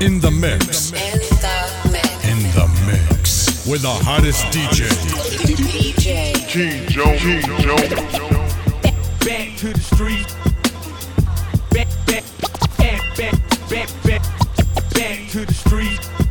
In the mix. In the mix. In the mix. With the hottest DJ. DJ. King Joe, King Joe. back to the street. Back, back, back, back, back, back, back to the street.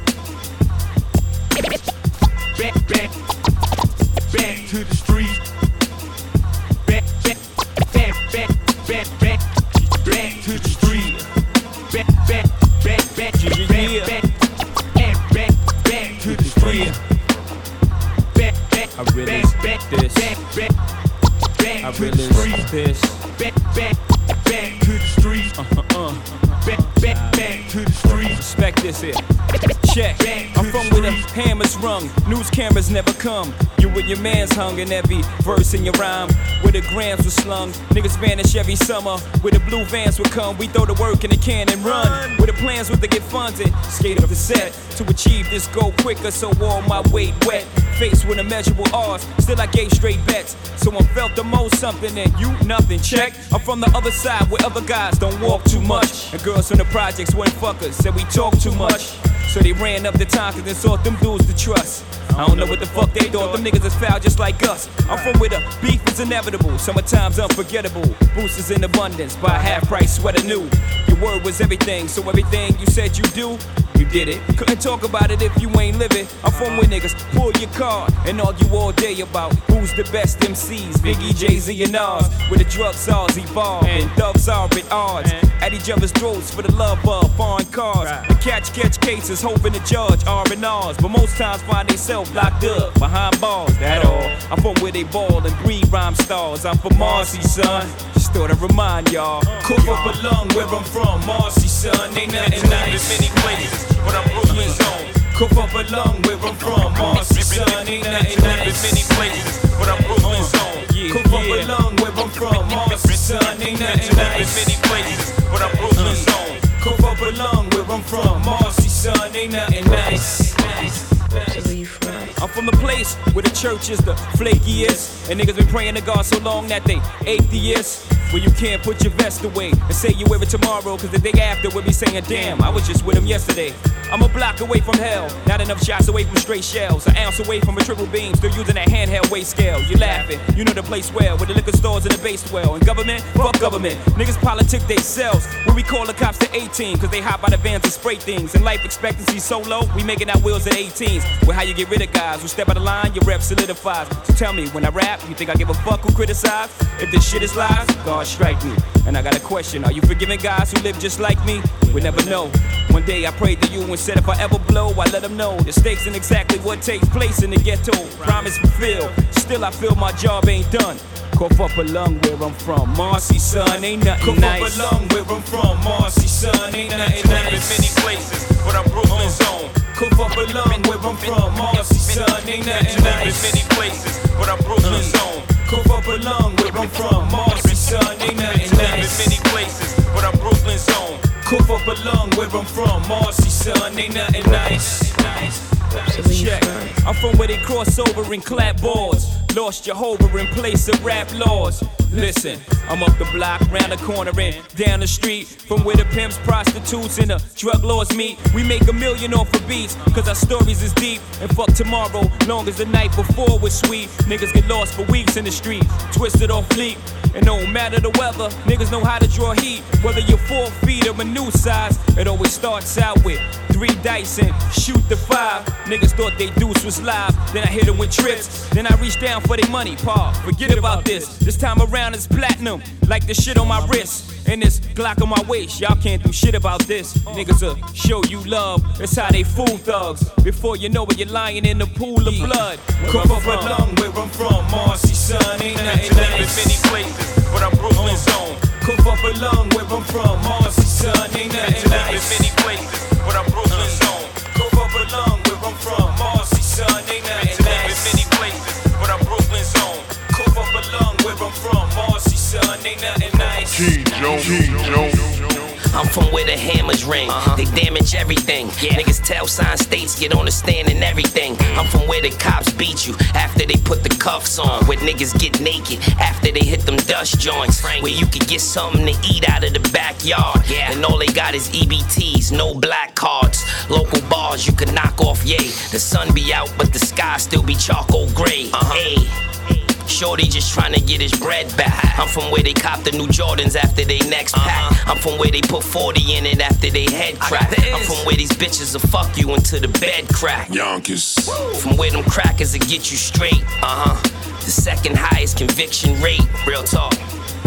News cameras never come. You with your man's hung in every verse in your rhyme. Where the grams were slung, niggas vanish every summer. Where the blue vans would come, we throw the work in the can and run. Where the plans were to get funded, skate up the set to achieve this goal quicker. So all my weight wet, faced with immeasurable odds. Still I gave straight bets. So I felt the most something and you nothing. Check. I'm from the other side where other guys don't walk too much. And girls from the projects weren't fuckers, said we talk too much. So they ran up the time cause they sought them dudes to trust. I don't know what the fuck they thought, them niggas is foul just like us. I'm from where the beef is inevitable, summertime's unforgettable. Boosters in abundance, buy half price sweater new. Your word was everything, so everything you said you do, you did it. Couldn't talk about it if you ain't living. I'm from where niggas pull your card and argue all day about who's the best MCs, Biggie, Jay Z, and Nas. Where the drug czars evolve and thugs are at odds. At each other's throats for the love of foreign cars. And catch, catch cases, hoping the judge R and R's. But most times find themselves locked up behind bars, that all. I'm from where they ball and breed rhyme stars. I'm from Marcy, son. Just thought I'd remind y'all. Cook up a lung where I'm from, Marcy, son. Ain't nothing nice. many places, but I'm Brooklyn's own. Cook up a where I'm from, Marcy, son. Ain't nothing nice. many places, but I'm Brooklyn's own. Cook up a where I'm from, Marcy, son. Ain't nothing nice. many places, but I'm Brooklyn's own. Cook up a where I'm from, Marcy, son. Ain't nothing nice. Where you from? I'm from the place where the church is the flakiest. And niggas been praying to God so long that they atheists. Where you can't put your vest away and say you wear it tomorrow, cause the day after we'll be saying, damn, I was just with him yesterday. I'm a block away from hell, not enough shots away from straight shells. An ounce away from a triple beam, still using that handheld weight scale. You laughing, you know the place well, where the liquor stores and the base well. And government, fuck government. Niggas politic they selves. When we call the cops to 18, cause they hop out of vans and spray things. And life expectancy so low, we making our wheels at 18s. Well, how you get rid of guys who step out of line, your rep solidifies. So tell me, when I rap, you think I give a fuck who criticize? If this shit is lies, God strike me. And I got a question, are you forgiving guys who live just like me? We never know. One day I prayed to you and said if I ever blow, I let them know the stakes and exactly what takes place in the ghetto. Promise fulfilled. Still, I feel my job ain't done. Cough up a lung where I'm from, Marcy, son, ain't nothing Cook nice. up a lung where I'm from, Marcy, son. Ain't nothing nice. many places, but I'm Brooklyn's uh. own. Cook up a lung where I'm from, Marcy, son. Ain't nothing nice. many places, but I'm Brooklyn's own. Cook up a lung where I'm from, Marcy, son. Ain't nothing nice. many places, but I'm Brooklyn's own. Cook up a lung where I'm from, Marcy, son. Ain't nothing nice. So where you Check. I'm from where they cross over and clap boards. Lost Jehovah in place of rap laws. Listen, I'm up the block, round the corner, and down the street. From where the pimps, prostitutes, and the drug lords meet. We make a million off of beats, cause our stories is deep. And fuck tomorrow, long as the night before was sweet. Niggas get lost for weeks in the street, twisted off fleet. And no matter the weather, niggas know how to draw heat. Whether you're four feet or a new size, it always starts out with three dice and shoot the five. Niggas thought they deuce was live, then I hit them with trips. Then I reach down for their money, pa. Forget about this. This time around it's platinum, like the shit on my wrist. And this Glock on my waist, y'all can't do shit about this. Niggas will show you love, that's how they fool thugs. Before you know it, you're lying in the pool of blood. A lung where I'm from, Marcy, son. Ain't nothing nice. many places, but I'm Brooklyn's own. Cook up a lung where I'm from, Marcy, son. Ain't nothing nice. many places, but I'm Brooklyn's uh. own. Cook up a lung where I'm from, Marcy, son. Ain't nothing nice. many places, but I'm Brooklyn's own. Cook up a lung where I'm from, Marcy, son. Ain't nothing nice. King Joe, King Joe. I'm from where the hammers ring. Uh-huh. They damage everything. Yeah. Niggas tell sign states get on the stand and everything. I'm from where the cops beat you after they put the cuffs on. Uh. Where niggas get naked after they hit them dust joints. Where you can get something to eat out of the backyard. Yeah. And all they got is EBTs, no black cards. Local bars you can knock off, yay. The sun be out, but the sky still be charcoal gray. Uh-huh. Hey. Shorty just trying to get his bread back. I'm from where they cop the new Jordans after they next pack. I'm from where they put 40 in it after they head crack. I'm from where these bitches will fuck you until the bed crack. Yonkers. From where them crackers will get you straight. Uh huh. The second highest conviction rate. Real talk.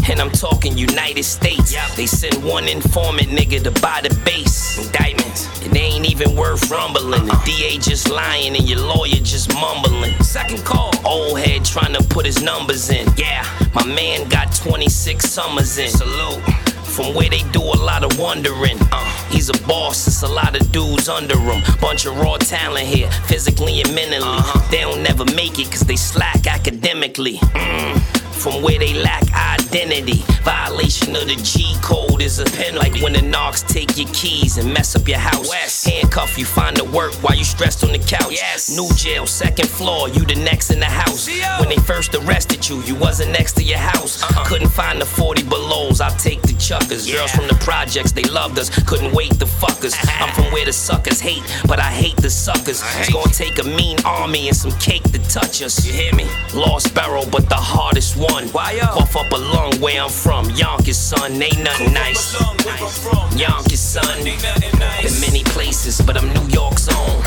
And I'm talking United States. They send one informant nigga to buy the base. Indictments. It ain't even worth rumbling. The DA just lying and your lawyer just mumbling. Second call. Old head trying to put his numbers in. Yeah, my man got 26 summers in. Salute. From where they do a lot of wondering. Uh, he's a boss, it's a lot of dudes under him. Bunch of raw talent here, physically and mentally. They don't never make it cause they slack academically. Mm. From where they lack identity. Violation of the G code is a penalty. Like when the narcs take your keys and mess up your house. Handcuff you, find the work while you stressed on the couch. New jail, second floor, you the next in the house. When they first arrested you, you wasn't next to your house. Uh-huh. Couldn't find the 40 belows, I'll take the chuckers. Girls from the projects, they loved us, couldn't wait the fuckers. I'm from where the suckers hate, but I hate the suckers. It's gonna take a mean army and some cake to touch us. You hear me? Lost barrel, but the hardest one. Why up? Cough up a lung where I'm from. Yonkers, son, ain't nothing nice. Yonkers, son. in many places, but I'm New York's own.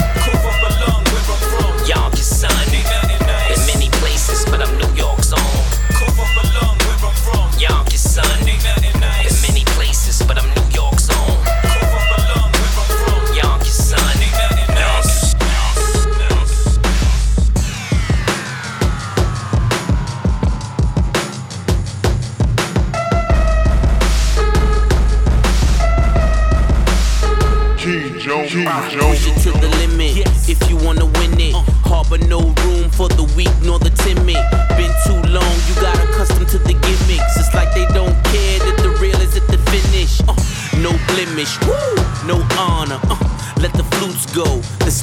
Yonkers, son.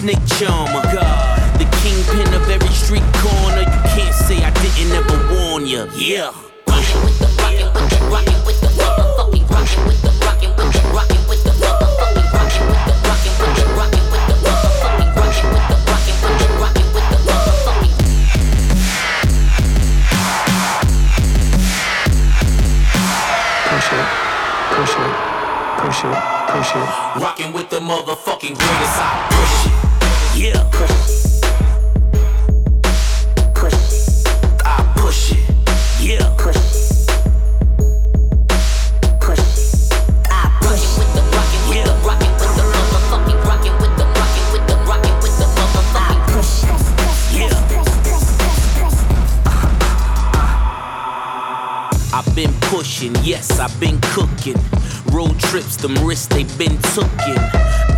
Snake charmer. Oh God, the kingpin of every street corner. You can't say I didn't ever warn ya. Yeah. Them risks they been tookin'.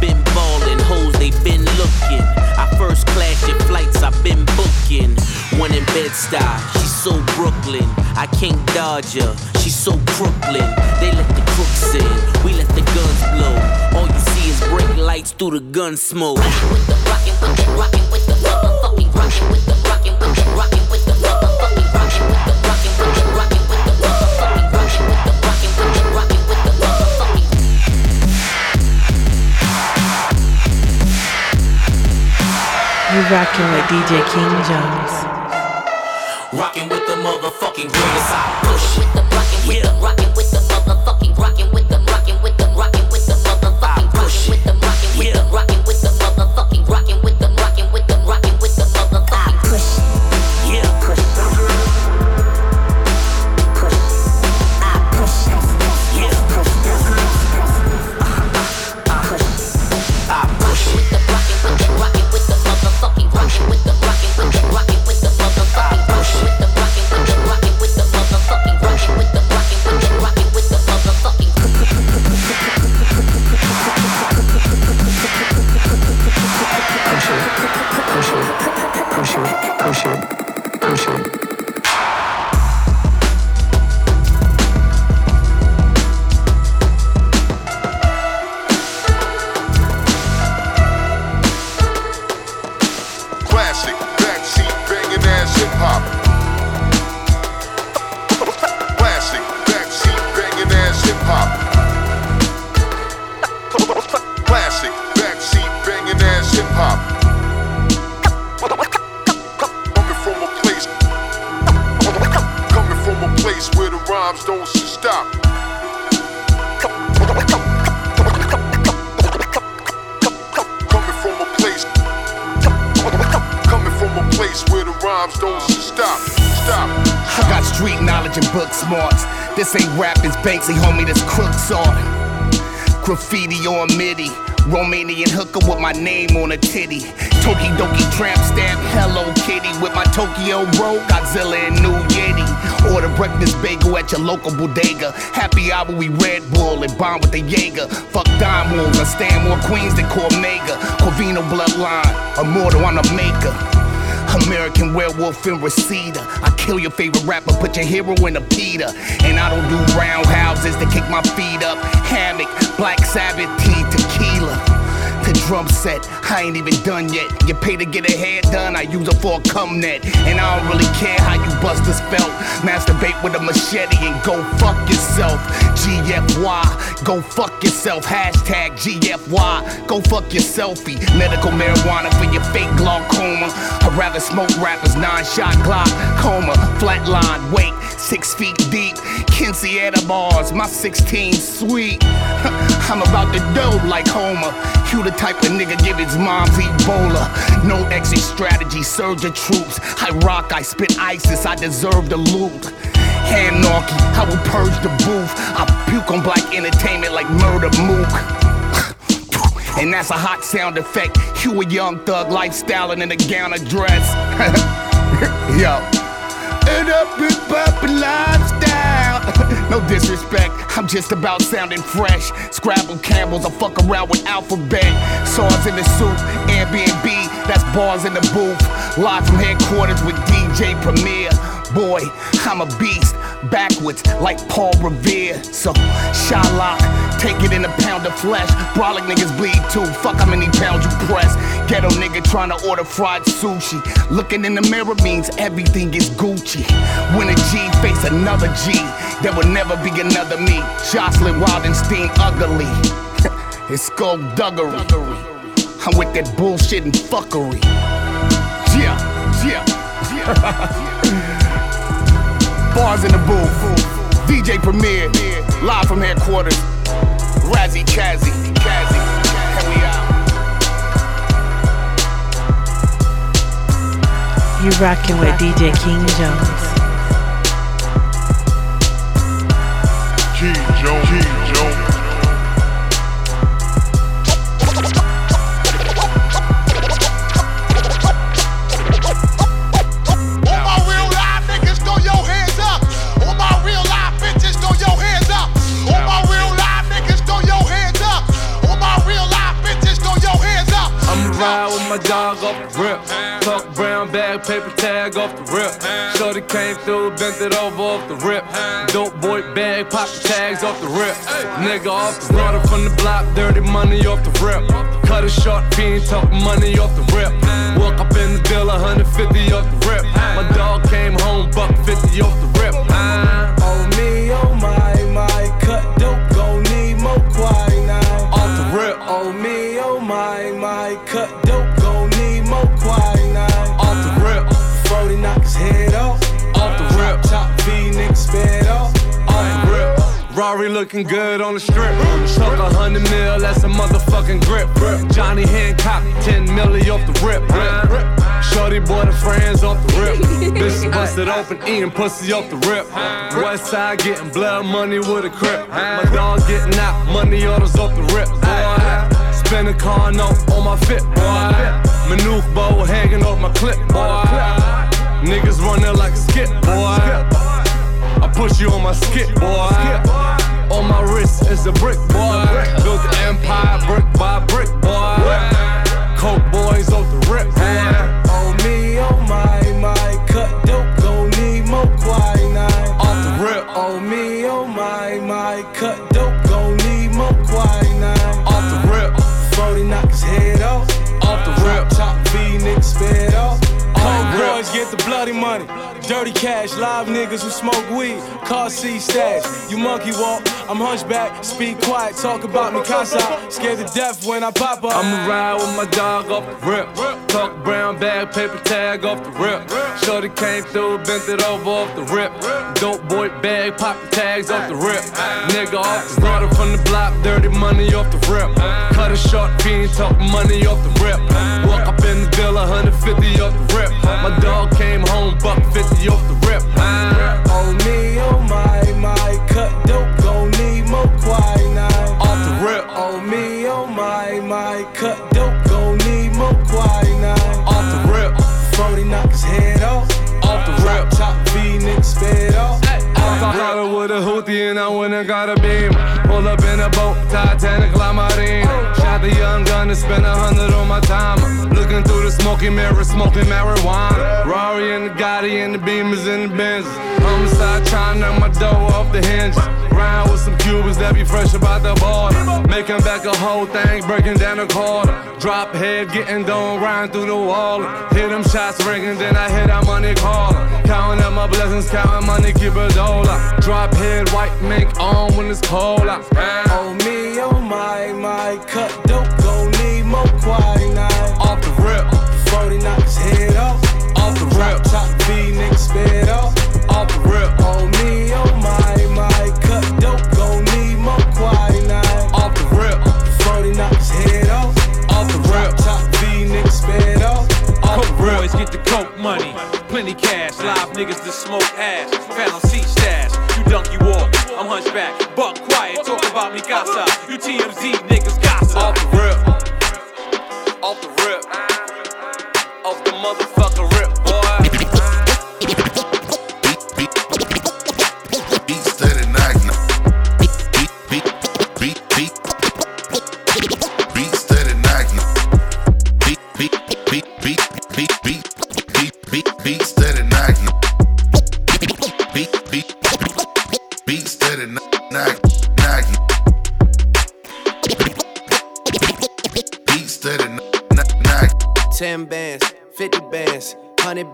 Been ballin', hoes they been looking. I first class your flights, I've been booking. One in Bed-Stuy, she's so Brooklyn. I can't dodge her, she's so Brooklyn. They let the crooks in, we let the guns blow. All you see is brake lights through the gun smoke. You rocking with DJ King Jones. Rocking with the motherfucking greatest. Rhymes don't stop. Coming from a place, coming from a place where the rhymes don't stop. Stop. I got street knowledge and book smarts. This ain't rap, it's Banksy, homie, this crooks art. Graffiti on MIDI. Romanian hooker with my name on a titty. Toki Doki tramp stamp, Hello Kitty. With my Tokyo bro, Godzilla and New Yeti. Order breakfast bagel at your local bodega. Happy hour, we Red Bull and bomb with the Jaeger. Fuck dime wolves, I stand more queens than Cormega. Corvino bloodline, immortal, I'm the maker. American werewolf in Reseda. I kill your favorite rapper, put your hero in a Peter. And I don't do roundhouses to kick my feet up. Hammock, Black Sabbath tea, tequila. Drum set, I ain't even done yet. You pay to get a hair done, I use it for a cum net. And I don't really care how you bust this belt. Masturbate with a machete and go fuck yourself. GFY, go fuck yourself. Hashtag GFY, go fuck your selfie. Medical marijuana for your fake glaucoma. I'd rather smoke rappers, nine shot glaucoma. Flatline, weight, six feet deep. Kinsey bars, my 16 sweet. I'm about to dope like Homer. You the type of nigga give his mom's Ebola. No exit strategy, surge your troops. I rock, I spit ISIS, I deserve the loot. Anarchy, I will purge the booth. I puke on black entertainment like Murda Mook. And that's a hot sound effect. You a young thug lifestyling in a gown or dress. Yo. Up is poppin' lifestyle. no disrespect, I'm just about sounding fresh. Scrabble Campbell's, I fuck around with Alphabet. Saws in the soup, Airbnb, that's bars in the booth. Live from headquarters with DJ Premier. Boy, I'm a beast, backwards like Paul Revere. So, Shylock, take it in a pound of flesh. Brolic niggas bleed too, fuck how many pounds you press. Ghetto nigga trying to order fried sushi. Looking in the mirror means everything is Gucci. When a G face another G, there will never be another me. Jocelyn Wildenstein ugly. it's skullduggery. I'm with that bullshit and fuckery. Yeah, yeah, yeah. Bars in the booth. DJ Premier, live from headquarters. Razzie Chazzy, Chazzy, and we out. You rockin' with DJ King Jones. King Jones, King Jones. Ride with my dog off the rip. Tuck brown bag, paper tag off the rip. Shorty came through, bent it over off the rip. Dope boy bag, pop the tags off the rip. Nigga off the runner from the block, dirty money off the rip. Cut it short, fiend, talk money off the rip. Walk up in the deal, 150 off the rip. My dog came home, buck 50 off the rip. Uh, Oh me, oh my, my, cut dope, gon' need more quinine. Cut dope, gon' need more quinine. off the rip, 40 knock his head off. off the rip. Chop V, nigga, sped off. off the rip. Rari looking good on the strip. Tuck a hundred mil, that's a motherfucking grip. Johnny Hancock, 10 milli off the rip. Shorty boy the friends off the rip. Bitch busted open, eating pussy off the rip. West side getting blood money with a crip. My dog getting out, money orders off the rip. Boy. A on my fit, boy. Maneuver bow hanging off my clip, boy. Niggas running like a skip, boy. I push you on my skip, boy. On my wrist is a brick, boy. Built the empire brick by brick, boy. Coke boys off the rip, boy. Oh me, oh my, my, cut dope, gon' need more quinine. Off the rip, Oh me, oh my, my, cut dope, 40 knock his off. the rip. Chop V, nigga, sped off. Get the bloody money. Dirty cash, live niggas who smoke weed, car seat stash. You monkey walk, I'm hunchback, speak quiet, talk about me casa. Scared to death when I pop up. I'ma ride with my dog off the rip. Talk brown bag, paper tag off the rip. Shorty came through, bent it over off the rip. Dope boy bag, pop the tags off the rip. Nigga off the started from the block, dirty money off the rip. Cut it short, fiend, talk money off the rip. Walk up in the deal, 150 off the rip. My dog came home, buck 50 off the rip. Oh me, oh my, my, cut dope, gon' need more quinine. Off the rip. Oh me, oh my, my, cut dope, gon' need more quinine. Off the rip. 40 knock his head off. Off the rip. Top V, nigga, sped off. I holler with a hoopty and I went and got a beam. Pull up in a boat, Titanic La Marine. Oh. Shot the young gun and spent a hundred on my time. Looking through the smoky mirror, smoking marijuana. Rari and the Gotti and the Beamers and the Benz. Homicide trying to knock my dough off the hinges. Round with some Cubans that be fresh about the border. Making back a whole thing, breaking down a quarter. Drop head, getting done, riding through the wall. Hit them shots ringing, then I hit that money caller. Counting up my blessings, counting money, keep a dollar. Drop head, white mink on when it's cold. out. Oh me, oh my, my, cut dope, gon' need more quinine. Rip, Top V, nigga, sped off. off the rip, Oh me, oh my, my, cut dope, gon' need more quinine. off the rip, 40 knock his head off. off the rip, Top V, nigga, sped off. off the Coke rip. boys get the coke money. Plenty cash, live niggas that smoke. Found on seat stash, you donkey walk. I'm hunchback, buck quiet, talk about me casa. You TMZ niggas gossip. Off the rip.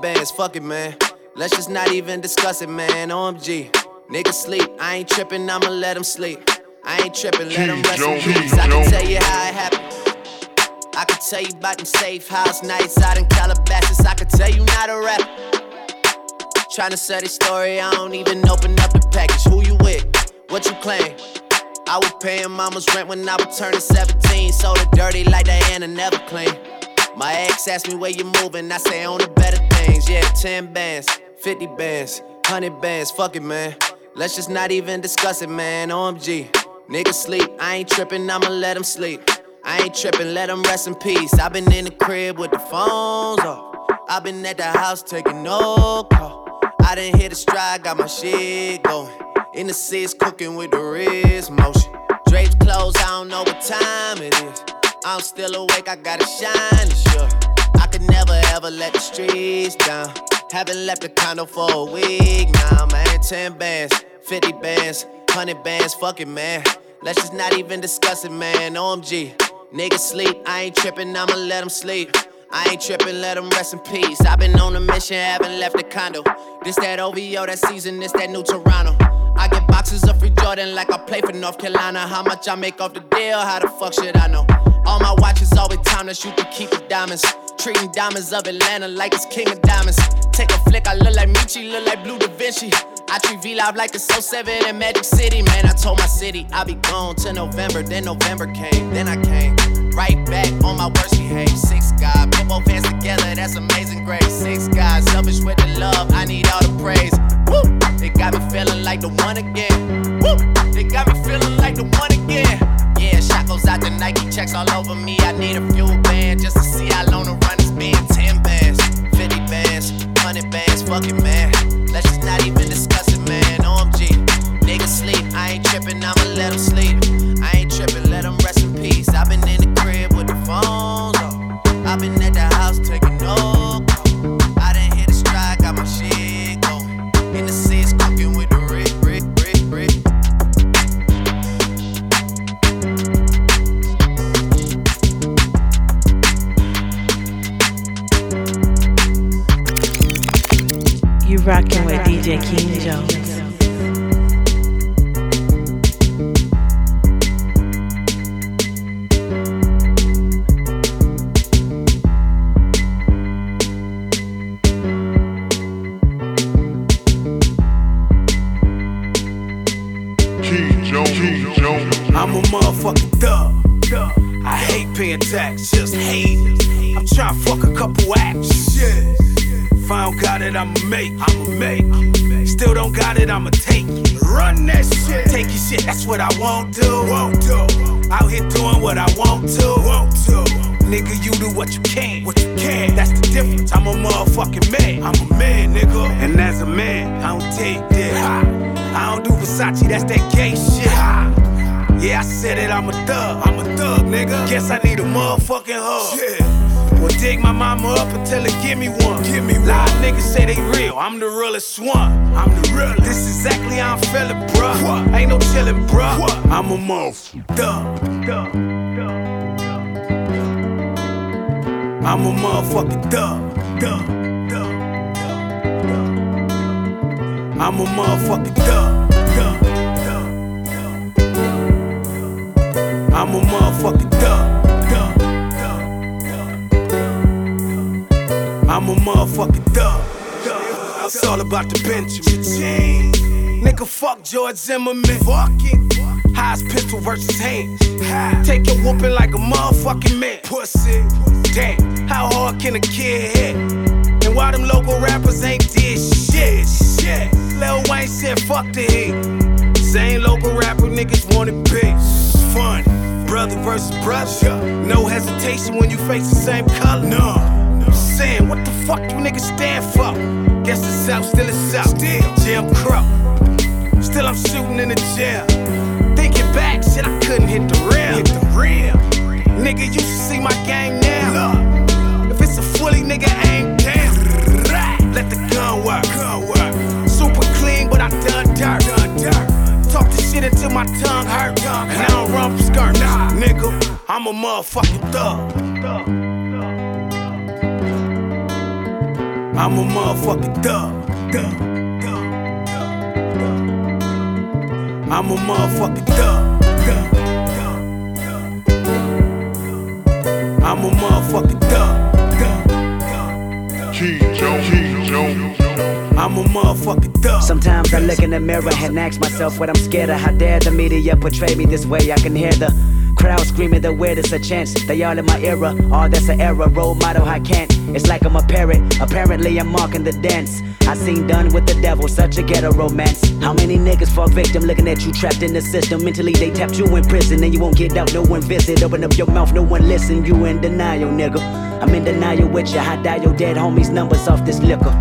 Bands, fuck it, man. Let's just not even discuss it, man. OMG. Niggas sleep, I ain't tripping, I'ma let them sleep. I ain't tripping, let them rest in peace. I can tell you how it happened. I can tell you about them safe house nights out in Calabasas. I can tell you not a rap. Tryna sell this story, I don't even open up the package. Who you with? What you claim? I was paying mama's rent when I was turning 17. Sold it dirty like Diana, never clean. My ex asked me where you moving, I say on the better things. Yeah, 10 bands, 50 bands, 100 bands, fuck it, man. Let's just not even discuss it, man. OMG. Niggas sleep, I ain't tripping, I'ma let them sleep. I ain't tripping, let them rest in peace. i been in the crib with the phones off. i been at the house taking no call. I didn't hit a stride, got my shit going. In the six, cooking with the wrist motion. Drapes closed, I don't know what time it is. I'm still awake, I gotta shine, sure. Never ever let the streets down. Haven't left the condo for a week now, man. 10 bands, 50 bands, 100 bands, fuck it, man. Let's just not even discuss it, man. OMG. Niggas sleep, I ain't tripping, I'ma let them sleep. I ain't tripping, let them rest in peace. I've been on a mission, haven't left the condo. This that OVO, that season, this that new Toronto. I get boxes of free Jordan like I play for North Carolina. How much I make off the deal? How the fuck should I know? All my watches always timeless, you can keep the diamonds. Treating diamonds of Atlanta like it's king of diamonds. Take a flick, I look like Michi, look like Bleu Da Vinci. I treat V Live like it's 07 in Magic City. Man, I told my city I'll be gone till November. Then November came, then I came. Right back on my worst behavior. Six guys, put both hands together, that's amazing grace. Six guys, selfish with the love, I need all the praise. Woo! They got me feeling like the one again. Woo! They got me feeling like the one again. Yeah, shot goes out the Nike, checks all over me. I need a fuel band just to see how long the run has been. 10 bands, 50 bands, 100 bands, fuck it, man. Let's just not even discuss it, man. OMG. Niggas sleep, I ain't tripping, I'ma let them sleep. I ain't tripping, let them rest in peace. I've been in the crib with the phones off. I've been at the house taking rocking with DJ King Jones. What? I'm a motherfucker. Thug. Thug. I'm a motherfucking thug. Thug. Thug. I'm a motherfucking thug. Thug. I'm a motherfucking thug. I'm a motherfucking thug. It's all about the Benjamin. Nigga, fuck George Zimmerman. Fuck it. Take your whooping like a motherfucking man. Pussy. Damn, how hard can a kid hit? And why them local rappers ain't did shit? Shit. Lil Wayne said fuck the hate. Same local rapper niggas wanted peace. Funny. Brother versus brother. No hesitation when you face the same color. No. Saying what the fuck you niggas stand for? Guess the South still is South. Still Jim Crow. Still I'm shooting in the jail. Hit the rim. Hit the rim. Nigga, you should see my gang now. If it's a fully nigga aim down. Let the gun work. Gun work. Super clean, but I done dirt. Done dirt. Talk the shit until my tongue hurt. And I don't run from skirt. Nah, nigga, I'm a motherfucking thug. I'm a motherfucking thug. Thug. I'm a motherfucking thug. I'm a motherfucking thug. I'm a motherfucking thug. Sometimes I look in the mirror and ask myself what I'm scared of. How dare the media portray me this way? I can hear the crowd screaming the weirdest a chance. They all in my era, all that's an error. Role model, I can't. It's like I'm a parrot. Apparently, I'm marking the dance. I seen done with the devil, such a ghetto romance. How many niggas fall victim looking at you trapped in the system? Mentally, they tapped you in prison and you won't get out. No one visit. Open up your mouth, no one listen. You in denial, nigga. I'm in denial with you. I dial your dead homies' numbers off this liquor.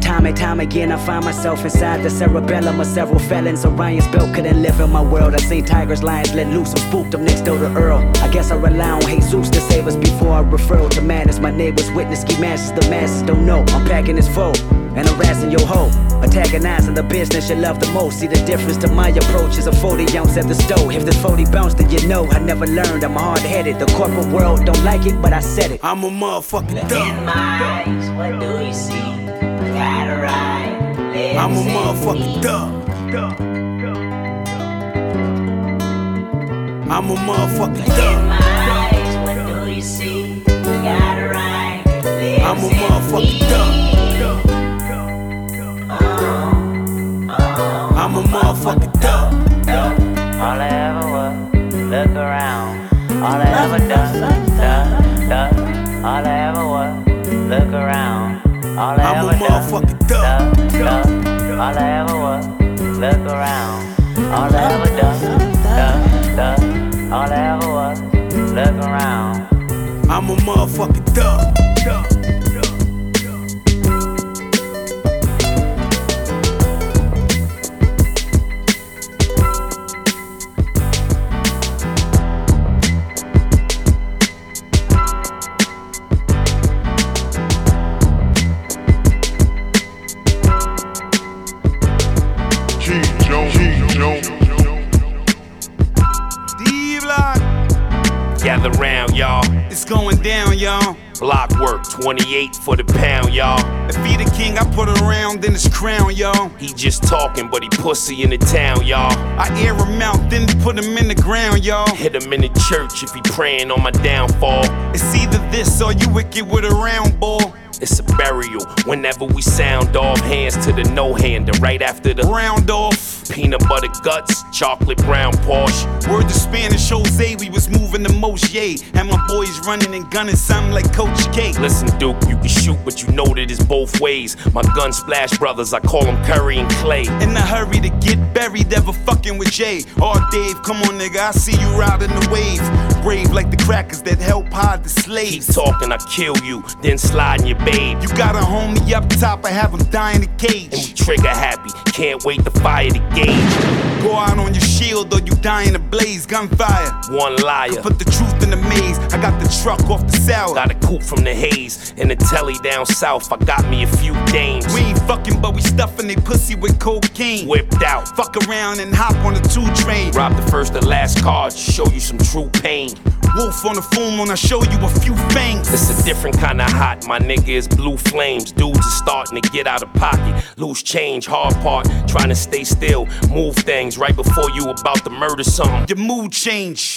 Time and time again, I find myself inside the cerebellum of several felons. Orion's belt couldn't live in my world. I seen tigers, lions let loose. I'm spooked, I'm next door to Earl. I guess I rely on Jesus to save us before I refer to madness. My neighbors witness ski masses, the masses don't know. I'm packing his foe and harassing your hoe. Antagonizing the business you love the most. See the difference to my approach is a 40 ounce at the stove. If this 40 bounce, then you know I never learned. I'm hard headed. The corporate world don't like it, but I said it. I'm a motherfucking thug. In my eyes, what do you see? Ride. I'm a motherfucking thug. I'm a motherfucking thug. What do you see? All I I'm a ever done, motherfucking thug. All I ever was, look around. All I ever done, done, done. All I ever was, look around. I'm a motherfucking thug. 28 for the pound, y'all. If he the king, I put around in his crown, y'all. He just talking, but he pussy in the town, y'all. I air him out, then put him in the ground, y'all. Hit him in the church if he praying on my downfall. It's either this or you wicked with a round ball. It's a burial whenever we sound off. Hands to the no hander right after the round off. Peanut butter guts, chocolate brown Porsche. Word to Spanish Jose, we was moving the most, yay. And my boys running and gunning something like Coach K. Listen, Duke, you can shoot, but you know that it's both ways. My gun splash brothers, I call them Curry and Clay. In a hurry to get buried, ever fucking with Jay. Oh, Dave, come on, nigga, I see you riding the wave. Brave like the crackers that help hide the slaves. Keep talking, I kill you, then slide in your babe. You got a homie up top, I have him die in the cage. And we trigger happy, can't wait to fire the gauge. Go out on your shield or you die in a blaze, gunfire. One liar. Could put the truth in the maze. I got the truck off the sour. Got a coupe from the haze and the telly down south. I got me a few dames. We ain't fucking, but we stuffing they pussy with cocaine. Whipped out. Fuck around and hop on the two train. Rob the first and last card, show you some true pain. Wolf on the phone when I show you a few fangs. It's a different kind of hot, my nigga is blue flames. Dudes are starting to get out of pocket. Loose change, hard part, trying to stay still. Move things right before you about to murder something. Your mood change.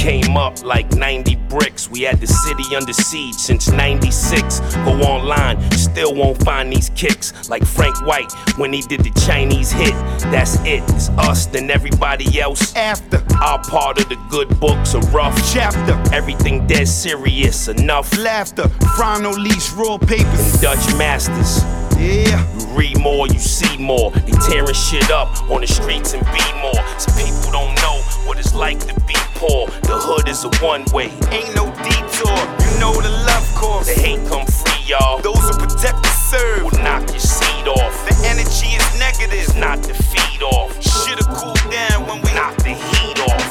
Came up like 90 bricks. We had the city under siege since 96. Go online, still won't find these kicks. Like Frank White when he did the Chinese hit. That's it, it's us, then everybody else. After. Our part of the good books, a rough chapter. Everything dead serious, enough laughter. Frono lease, raw papers. And Dutch masters. Yeah. You read more, you see more. They tearing shit up on the streets and be more. Some people don't know what it's like to be poor. The hood is a one way. Ain't no detour. You know the love course. The hate come free, y'all. Those who protect the serve will knock your seat off. The energy is negative. It's not the feed off. Should've cooled down when we knock the heat off.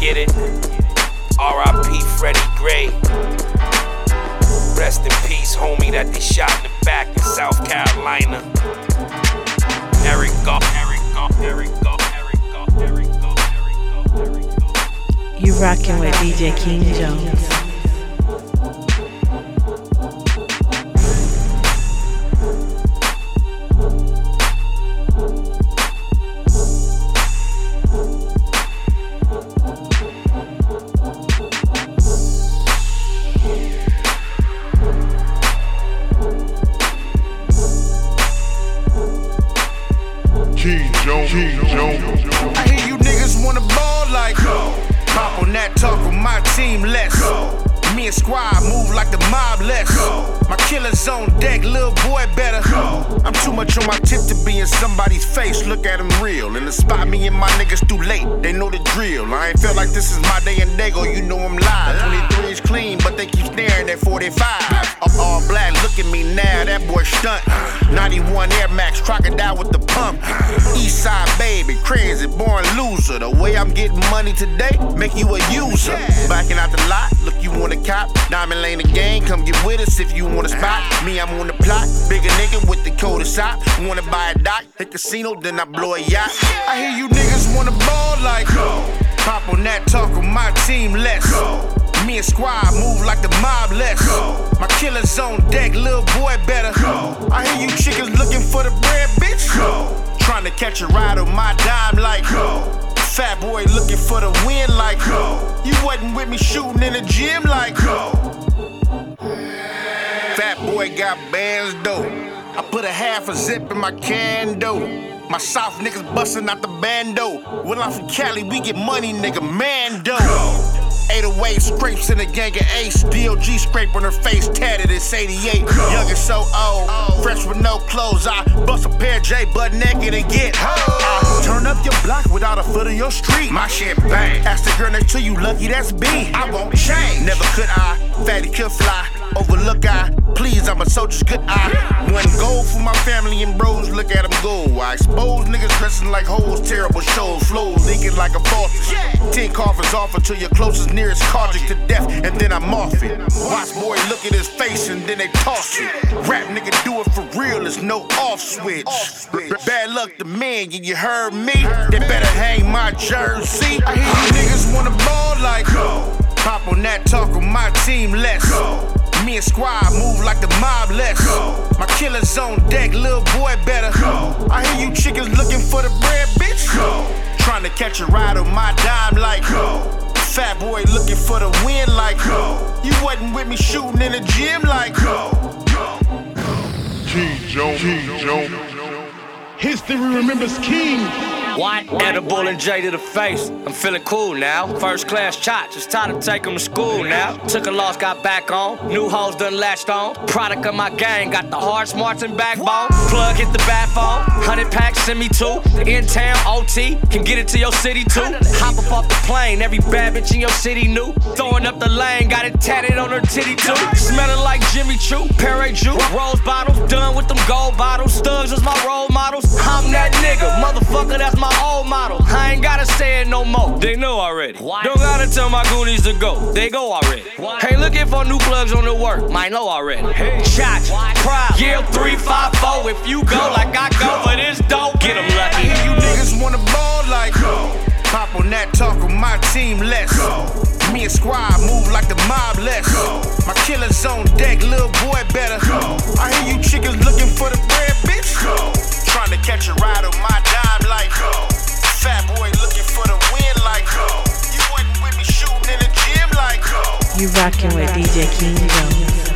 Get it? R.I.P. Freddie Gray. Rest in peace, homie, that they shot in the back in South Carolina. Eric Goff, Eric Goff, Eric Goff, Goff. You rockin' with DJ King Jones. King Jones. King Jones. I hear you niggas wanna ball like go. Pop on that talk with my team, let's go. Me and squad move like the mob, let's go. My killer's on deck, little boy better go. I'm too much on my tip to be in somebody's face. Look at him real. And the spot me and my niggas too late. They know the drill. I ain't felt like this is my day and Dago, you know I'm live. 23 is clean, but they keep staring at 45. Up all black, look at me now, that boy stunt. 91 Air Max, crocodile with the pump. East side baby, crazy, born loser. The way I'm getting money today, make you a user. Backing out the lot, look, you want a cop. Diamond Lane the gang, come get with us if you want a spot. Me, I'm on the plot. Bigger nigga with the coldest shop. Wanna buy a dock, hit casino, then I blow a yacht. I hear you niggas wanna ball like go. Pop on that talk with my team, let's go. Me and squad move like the mob, let's go. My killer's on deck, little boy better go. I hear you chickens looking for the bread, bitch. Go. Trying to catch a ride on my dime like go. Fat boy looking for the win like go. You wasn't with me shooting in the gym like go. Fat boy got bands though. I put a half a zip in my can though. My South niggas bustin' out the bando. Well, I'm from Cali, we get money, nigga, man mando. 808 scrapes in a gang of ace. DOG scrape on her face, tatted, it's 88. Young and so old, fresh with no clothes. I bust a pair of J butt naked and get I turn up your block without a foot in your street. My shit bang. Ask the girl next to you, lucky that's B. I won't change. Never could I, fatty could fly. Overlook I, please, I'm a soldier's good eye. One gold for my family and bros, look at them go. I expose niggas dressing like hoes, terrible shows, flows leaking like a faucet. Ten coffins offer to your closest, nearest cardiac to death, and then I'm off it. Watch boy look at his face and then they toss it. Rap nigga do it for real, there's no off switch. Bad luck to men, you, heard me? They better hang my jersey. I hear you niggas wanna ball like go. Pop on that talk with my team less. Me and Squad move like the mob less. My killer's on deck, little boy better. Go. I hear you chickens looking for the bread, bitch. Trying to catch a ride on my dime like. Go. Fat boy looking for the win like. Go. You wasn't with me shooting in the gym like. King Jones. King Jones. History remembers King. What? Edible and J to the face. I'm feeling cool now. First class shots, it's time to take them to school now. Took a loss, got back on. New hoes done latched on. Product of my gang, got the hard smarts and backbone. Plug hit the bat phone. 100 packs, send me two. In town, OT, can get it to your city too. Hop up off the plane, every bad bitch in your city knew. Throwing up the lane, got it tatted on her titty too. Smelling like Jimmy Choo, Perry Jew, rose bottles. Done with them gold bottles. Stugs was my role models. I'm that nigga, motherfucker, that's my old model. I ain't gotta say it no more. They know already. Don't gotta tell my goonies to go. They go already. Hey, looking for new plugs on the work. Might know already. Proud. Yeah, three, five, four. If you go like I go for this dope, them lucky. You niggas wanna ball like. go. Pop on that talk with my team less. Me and Squad move like the mob less. My killer's on deck, little boy better. go. I hear you chickens looking for the bread, bitch. Go. Trying to catch a ride on my dime like. Fat boy looking for the win like. You wasn't with me shooting in the gym like. You rockin' with DJ King Jones.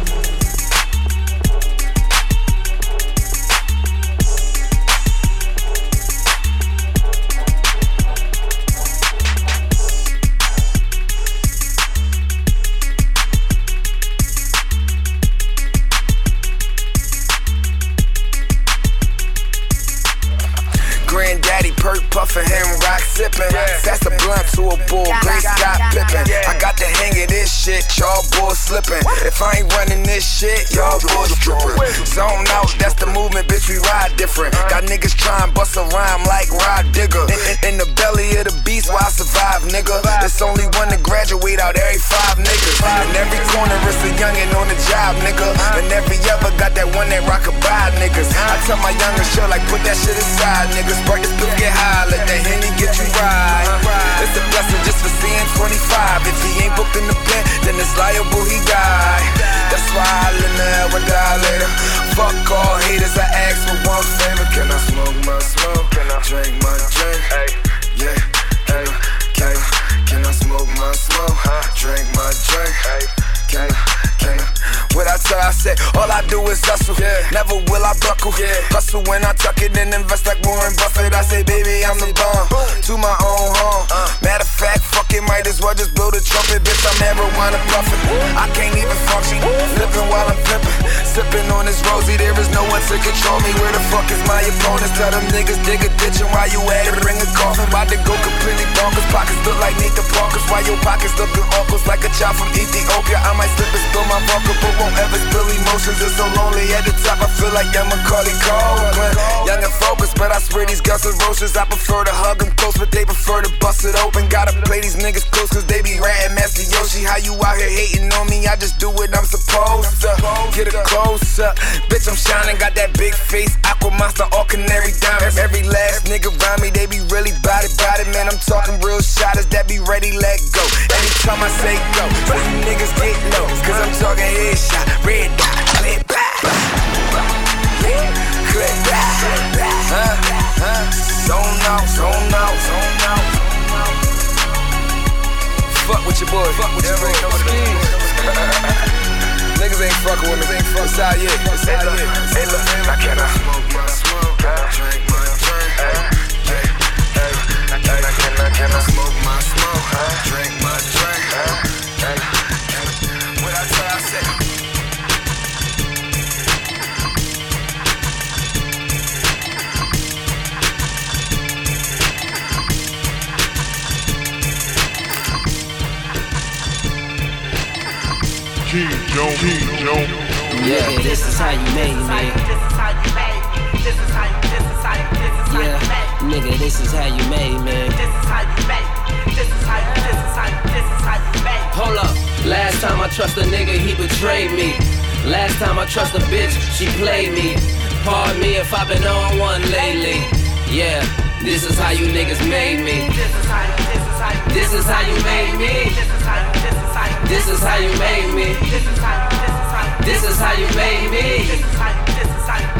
Perk puffin', him rock sippin'. That's a blunt to a bull, Grace Scott Pippin'. I got the hang of this shit, y'all boys slippin'. If I ain't running this shit, y'all boys trippin'. Zone out, that's the movement, bitch, we ride different. Got niggas tryin' bust a rhyme like Rod Digger. In, the belly of the beast, why I survive, nigga. It's only one to graduate out every five niggas. In every corner, it's a youngin' on the job, nigga. And every other got that one that rock a buy, niggas. I tell my youngest chill, like, put that shit aside, niggas. Break this pill, get high, let that Henny get you right. It's a blessing just for seeing 25. If he ain't booked in the pen, then it's liable he die. That's why I live now and die later. Fuck all haters, I ask for one favor. Can I smoke my smoke? Can I drink my drink? Yeah. Can I, can I, can I smoke my smoke? Drink my drink? I, can I? What I tell, I say, all I do is hustle. Never will I buckle. Hustle when I tuck it and invest like Warren Buffett. I say, baby, I'm the bomb. To my own home. Matter of fact, fuck it, might as well just blow the trumpet. Bitch, I'm marijuana puffin'. I can't even function. Flipping while I'm flipping. Sipping on this rosy, there is no one to control me. Where the fuck is my opponents? Tell them niggas dig a ditch and while you at it, bring a coffin. About to go completely bonkers. Pockets look like Nathan Parkers. Why your pockets looking awkward like a child from Ethiopia? I might slip and spill my vodka, but won't ever spill emotions. It's so lonely at the top. I feel like I'm Macaulay Culkin. Young and focused, but I swear these girls are roaches. I prefer to hug them close, but they prefer to bust it open. Gotta play these niggas close, cause they be ratting Master Yoshi. How you out here hating on me? I just do what I'm supposed to. Get it closer. Bitch, I'm shining, got that big face. Aqua monster, all canary diamonds. Every last nigga around me, they be really body it. Man, I'm talking real shotters that be ready, let go. Anytime I say go, you niggas get low. Cause I'm talking headshot, red dot, clip back. Clip back. Huh? Huh? Zone out, zone out, zone out. Fuck with your boy. Fuck with your boy. Niggas ain't fucking with me. Ain't fuck side yet. Side yet. Hey, look, I cannot uh, smoke my smoke. Drink my drink. Hey, hey, hey. Can I, can I, can I smoke my smoke? Drink my drink. King Jones. King Jones. Yeah, this is how you made it, man. Yeah, nigga, this is how you made, man. Hold up. Last time I trust a nigga, he betrayed me. Last time I trust a bitch, she played me. Pardon me if I've been on one lately. Yeah, this is how you niggas made me. This is how you made me. This is how you made me. This is how you made me.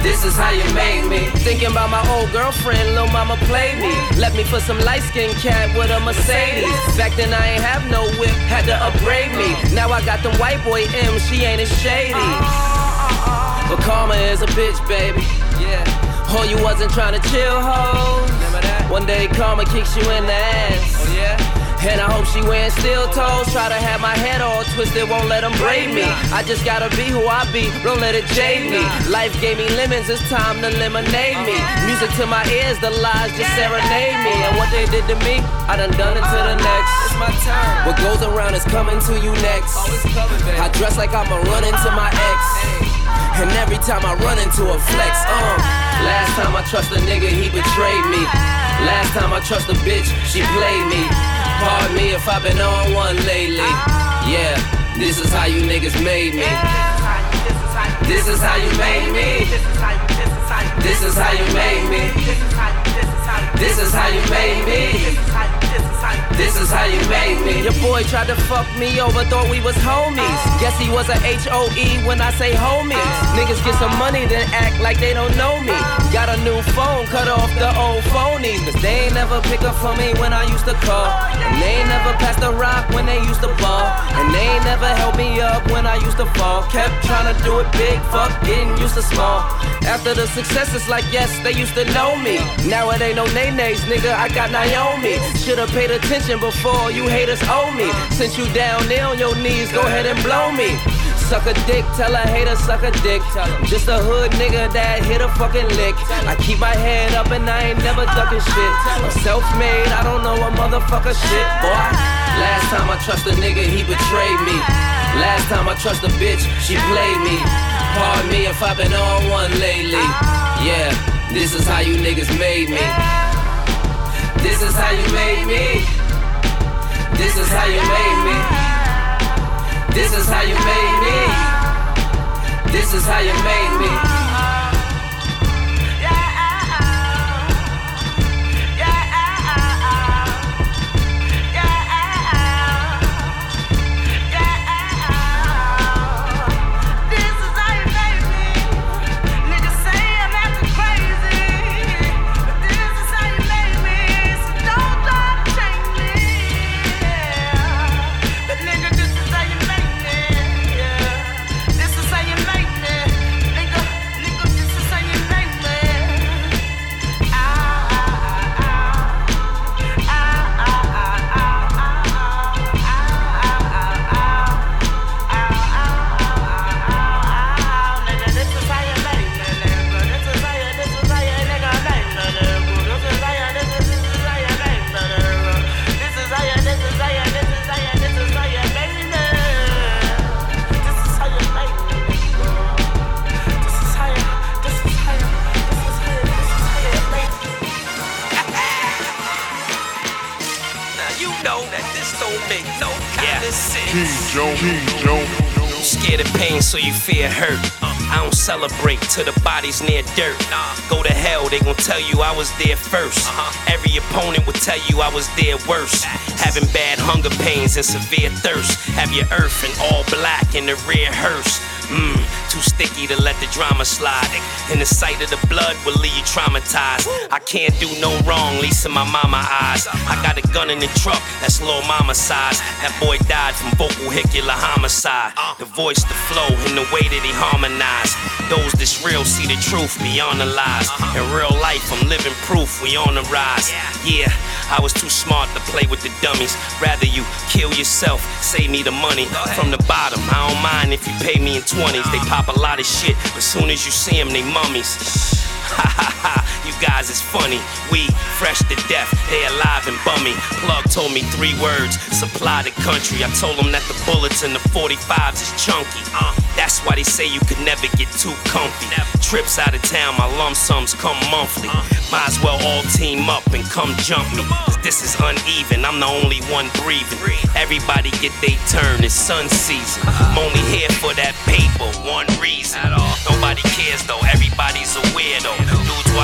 This is how you made me. Thinking about my old girlfriend, little mama played me. Left me for some light skinned cat with a Mercedes. Back then I ain't have no whip, had to upgrade me. Now I got them white boy M, she ain't as shady. But karma is a bitch, baby. Yeah. Oh, you wasn't trying to chill, ho. One day karma kicks you in the ass. And I hope she wearing steel toes. Try to have my head all twisted, won't let them braid me. I just gotta be who I be, don't let it jade me. Life gave me lemons, it's time to lemonade me. Music to my ears, the lies just serenade me. And what they did to me, I done done it to the next. It's my turn. What goes around is coming to you next. I dress like I'ma run into my ex. And every time I run into a flex, um. Last time I trust a nigga, he betrayed me. Last time I trust a bitch, she played me. Pardon me if I've been on one lately. Yeah, this is how you niggas made me. This is how you made me. This is how you made me. This is how you made me. This is how you made me. Your boy tried to fuck me over, thought we was homies. Oh. Guess he was a H-O-E when I say homies. Oh. Niggas get some money, then act like they don't know me. Oh. Got a new phone, cut off the old phonies. Cause they ain't never pick up for me when I used to call. And they ain't never passed the rock when they used to ball. And they ain't never helped me up when I used to fall. Kept trying to do it big, fuck getting used to small. After the success, it's like, yes, they used to know me. Now it ain't no nay-nays, nigga, I got Naomi. Should've paid attention before you haters owe me. Since you down there on your knees, go ahead and blow me. Suck a dick, tell a hater suck a dick. Just a hood nigga that hit a fucking lick. I keep my head up and I ain't never ducking shit. I'm self-made, I don't know a motherfucker shit, boy. Last time I trust a nigga, he betrayed me. Last time I trust a bitch, she played me. Pardon me if I've been on one lately. Yeah, this is how you niggas made me. This is how you made me. This is how you made me. This is how you made me. This is how you made me. Body's near dirt. Go to hell, they gon' tell you I was there 1st uh-huh. Every opponent will tell you I was there worse. Having bad hunger pains and severe thirst. Have your earth in all black in the rear hearse. Mmm, too sticky to let the drama slide. And the sight of the blood will leave you traumatized. I can't do no wrong, least in my mama eyes. I got a gun in the truck, that's little mama size. That boy died from vocal homicide. The voice, the flow, and the way that he harmonized. Those that's real see the truth beyond the lies. In real life, I'm living proof we on the rise. Yeah, I was too smart to play with the dummies. Rather you kill yourself, save me the money from the bottom. I don't mind if you pay me in 20s. They pop a lot of shit, but soon as you see them, they mummies. Ha ha ha, you guys is funny. We fresh to death, they alive and bummy. Plug told me three words, supply the country. I told him that the bullets and the 45s is chunky. Uh, that's why they say you could never get too comfy. Trips out of town, my lump sums come monthly. Might as well all team up and come jump me. this is uneven, I'm the only one breathing. Everybody get their turn, it's sun season. I'm only here for that paper, one reason. Nobody cares though, everybody's a weirdo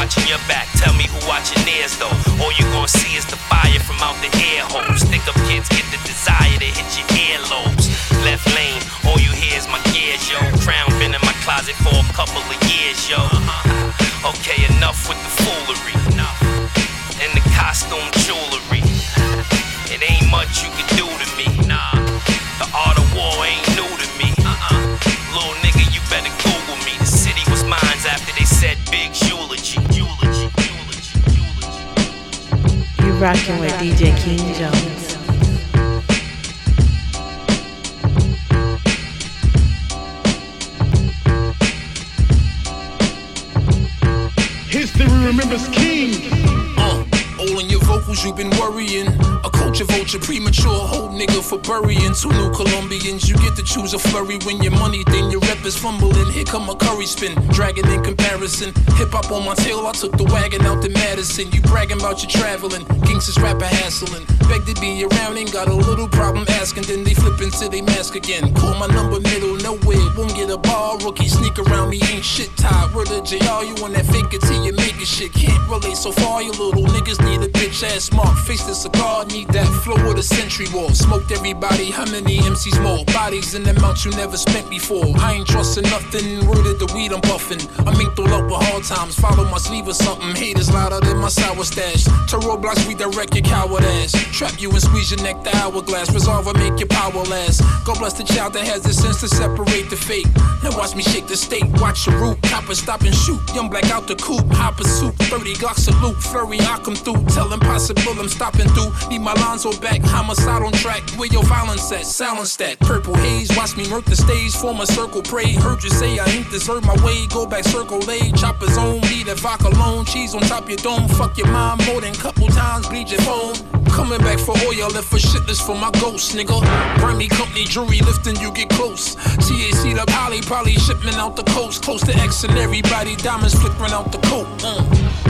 watching your back. Tell me who watching theirs though. All you gonna see is the fire from out the air hose. Think up kids get the desire to hit your earlobes. Left lane, all you hear is my gears, yo. Crown been in my closet for a couple of years, yo. Uh-huh. Okay, enough with the rocking with DJ King Jones. History remembers King. Vocals, you've been worrying. A culture vulture, premature, whole nigga for burying. Two new Colombians, you get to choose a flurry when your money, then your rep is fumbling. Here come a curry spin, dragging in comparison. Hip hop on my tail, I took the wagon out to Madison. You bragging about your traveling, gangsters rapper hassling. Beg to be around, ain't got a little problem asking. Then they flip into they mask again. Call my number middle, nowhere, won't get a ball. Rookie sneak around me, ain't shit tied. Word of JR, you on that fake it till you make it shit. Can't relate so far, you little niggas need a bitch ass mark. Face the cigar, need that flow of the century war. Smoked everybody, how many MCs more? Bodies in the amount you never spent before. I ain't trusting nothing, rooted the weed I'm buffing. I mean, throw up with hard times, follow my sleeve or something. Haters louder than my sour stash. To roadblocks, redirect your coward ass. Trap you and squeeze your neck, the hourglass. Resolve or make your power last. God bless the child that has the sense to separate the fake. Now watch me shake the state, watch your root. Copper stop and shoot. Young black out the coop, hopper soup. 30 Glock salute, flurry, I come through. Tell impossible, I'm stopping through. Need my Lonzo back, homicide on track. Where your violence at? Silence that. Purple haze, watch me murk the stage, form a circle, pray. Heard you say I ain't deserve my way. Go back, circle, lay. Chopper's on, need a vodka alone. Cheese on top your dome. Fuck your mom more than couple times, bleed your phone. Coming back for oil, left for shitless for my ghost, nigga. Grammy company jury lifting, you get close. TAC the poly, probably shipment out the coast. Close to X and everybody, diamonds flickering out the coat. Uh.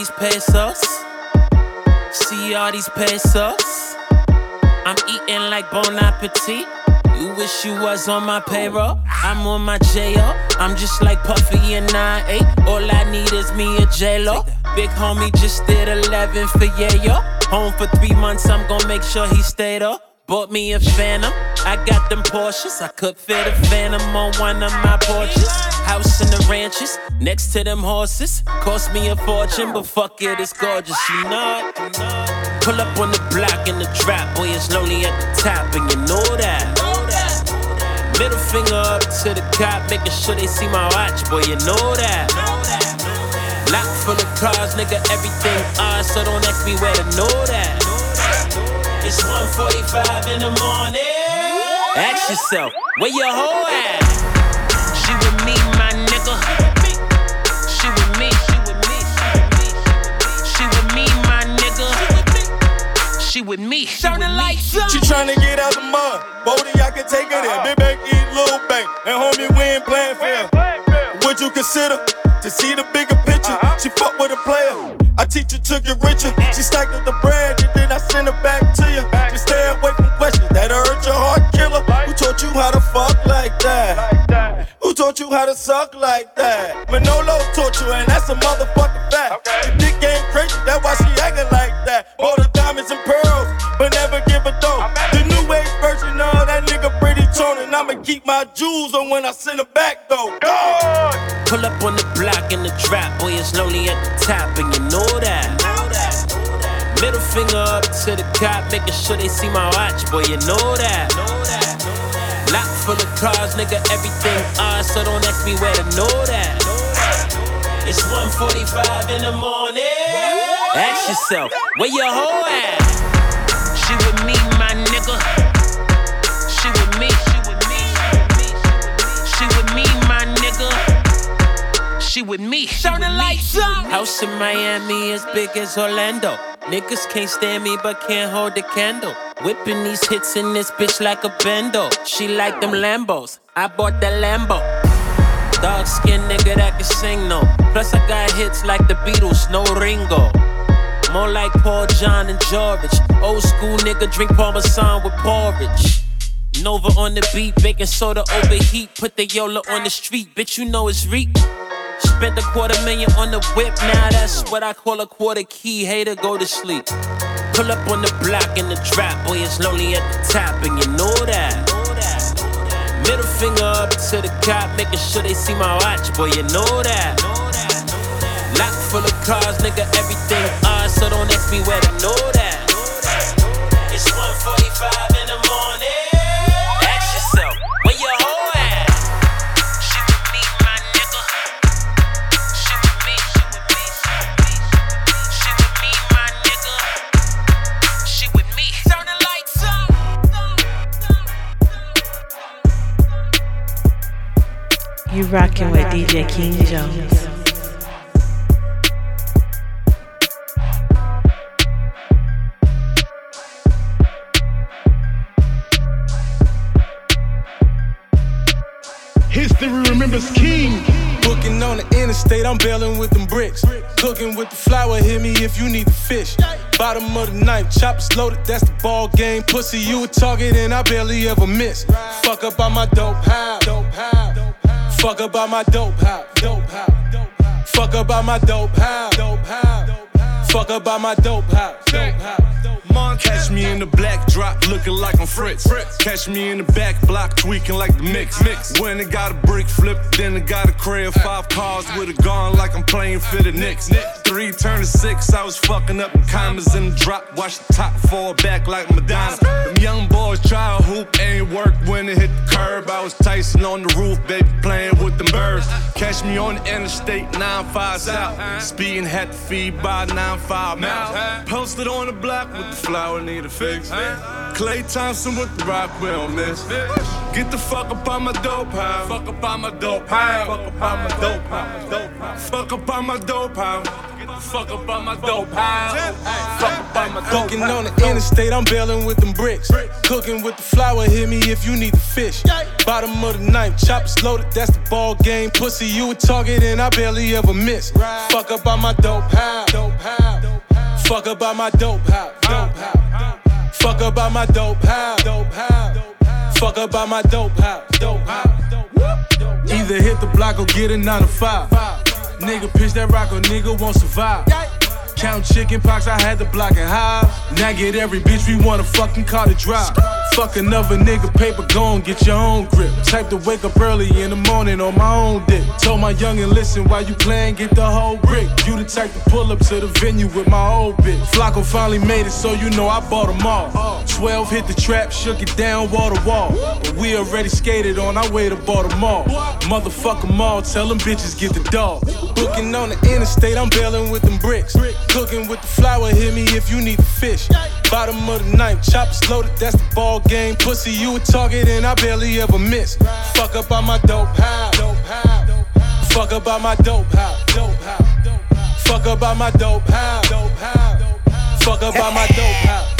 These pesos? See all these pesos? I'm eating like Bon Appetit. You wish you was on my payroll. I'm on my J.O. I'm just like Puffy and 9-8. All I need is me a J-Lo. Big homie just did 11 for Yayo. Home for three months, I'm gonna make sure he stayed up. Bought me a Phantom. I got them Porsches. I could fit a Phantom on one of my porches. House in the ranches, next to them horses. Cost me a fortune, but fuck it, it's gorgeous. You know it. Pull up on the block in the trap, boy, it's lonely at the top, and you know that. Middle finger up to the cop, making sure they see my watch, boy, you know that. Lock full of cars, nigga, everything ours, so don't ask me where to know that. It's 1:45 in the morning. Ask yourself, where your hoe at? She with me, my nigga. She with me. She with me. She with me, my nigga. She with me. Turn the lights up. She tryna get out the mud. Bodie, I can take her there. Big back, eat little bank. And homie, we ain't playing fair. Would you consider to see the bigger picture? Uh-huh. She fuck with a player. I took to richer. She stacked up the bread, and then I send her back to you. Just stay away from questions that hurt your heart killer. Who taught you how to fuck like that? Who taught you how to suck like that? Manolo taught you, and that's a motherfucking fact. Your dick ain't crazy, that's why she acting like that. All the diamonds and pearls, keep my jewels on when I send her back though. God. Pull up on the block in the trap, boy, it's lonely at the top, and you know that. Middle finger up to the cop, making sure they see my watch, boy, you know that. Know that. Lock full of cars, nigga, everything ours, so don't ask me where to know that. It's 1:45 in the morning. Ask yourself, where your hoe at? She with me. Turn the lights up. House in Miami as big as Orlando. Niggas can't stand me but can't hold the candle. Whipping these hits in this bitch like a bendo. She like them Lambos. I bought that Lambo. Dark skinned nigga that can sing no. Plus I got hits like the Beatles, no Ringo. More like Paul, John, and George. Old school nigga drink Parmesan with porridge. Nova on the beat, baking soda overheat. Put the Yola on the street, bitch, you know it's reek. Spent a quarter million on the whip, now that's what I call a quarter key. Hater, go to sleep. Pull up on the block in the drop, boy, it's lonely at the top, and you know that. Middle finger up to the cop, making sure they see my watch, boy, you know that. Lock full of cars, nigga, everything ours, so don't ask me where to know that. You rockin' with DJ King Jones. History remembers King. Booking on the interstate, I'm bailing with them bricks. Cooking with the flour, hit me if you need the fish. Bottom of the knife, choppers loaded, that's the ball game. Pussy, you a target, and I barely ever miss. Fuck up on my dope house. Fuck on my dope house. Fuck up on my dope house. Fuck up on my dope house. Dope house. Catch me in the black drop looking like I'm Fritz. Catch me in the back block tweaking like the mix. mix. When it got a brick flip, then it got a crib. Five cars with a gun like I'm playing for the Knicks. Three turn to six, I was fucking up the commas in the drop. Watch the top fall back like Madonna. Them young boys try a hoop, ain't work when it hit the curb. I was Tyson on the roof, baby, playing with them birds. Catch me on the interstate, 9-5 south. Speeding had to feed by 9-5 mouth. Posted on the block with the flower, need a fix. Klay Thompson with the rock, we don't miss. Get the fuck up on my dope house. Fuck up on my dope house. Fuck up on my dope house. Fuck up on my dope house. Fuck up on my dope house. Fuck up on my dope Cooking on the interstate, I'm bailing with them bricks. Cooking with the flour, hit me if you need the fish. Bottom of the knife, choppers loaded, that's the ball game. Pussy, you a target, and I barely ever miss. Fuck up on my dope house. Fuck on my dope house. Dope house. Fuck on my dope house. Dope house. Fuck on my dope house. Dope house. Either hit the block or get a 9 to 5. Nigga pitch that rock or nigga won't survive. Count chicken pox, I had to block it high. Now get every bitch we want a fucking car to drive. Fuck another nigga, paper gon' get your own grip. Type to wake up early in the morning on my own dick. Told my youngin', listen, while you playin', get the whole brick. You the type to pull up to the venue with my old bitch. Flacco finally made it, so you know I bought them all. 12 hit the trap, shook it down wall to wall. But we already skated on our way to Baltimore. Motherfuck 'em all, tell them bitches get the dog. Booking on the interstate, I'm bailing with them bricks. Cooking with the flour, hit me if you need the fish. Bottom of the knife, choppers loaded, that's the ball game. Pussy, you a target, and I barely ever miss. Fuck up on my dope house. Fuck up on my dope house. Fuck up on my dope house. Fuck up on my dope house.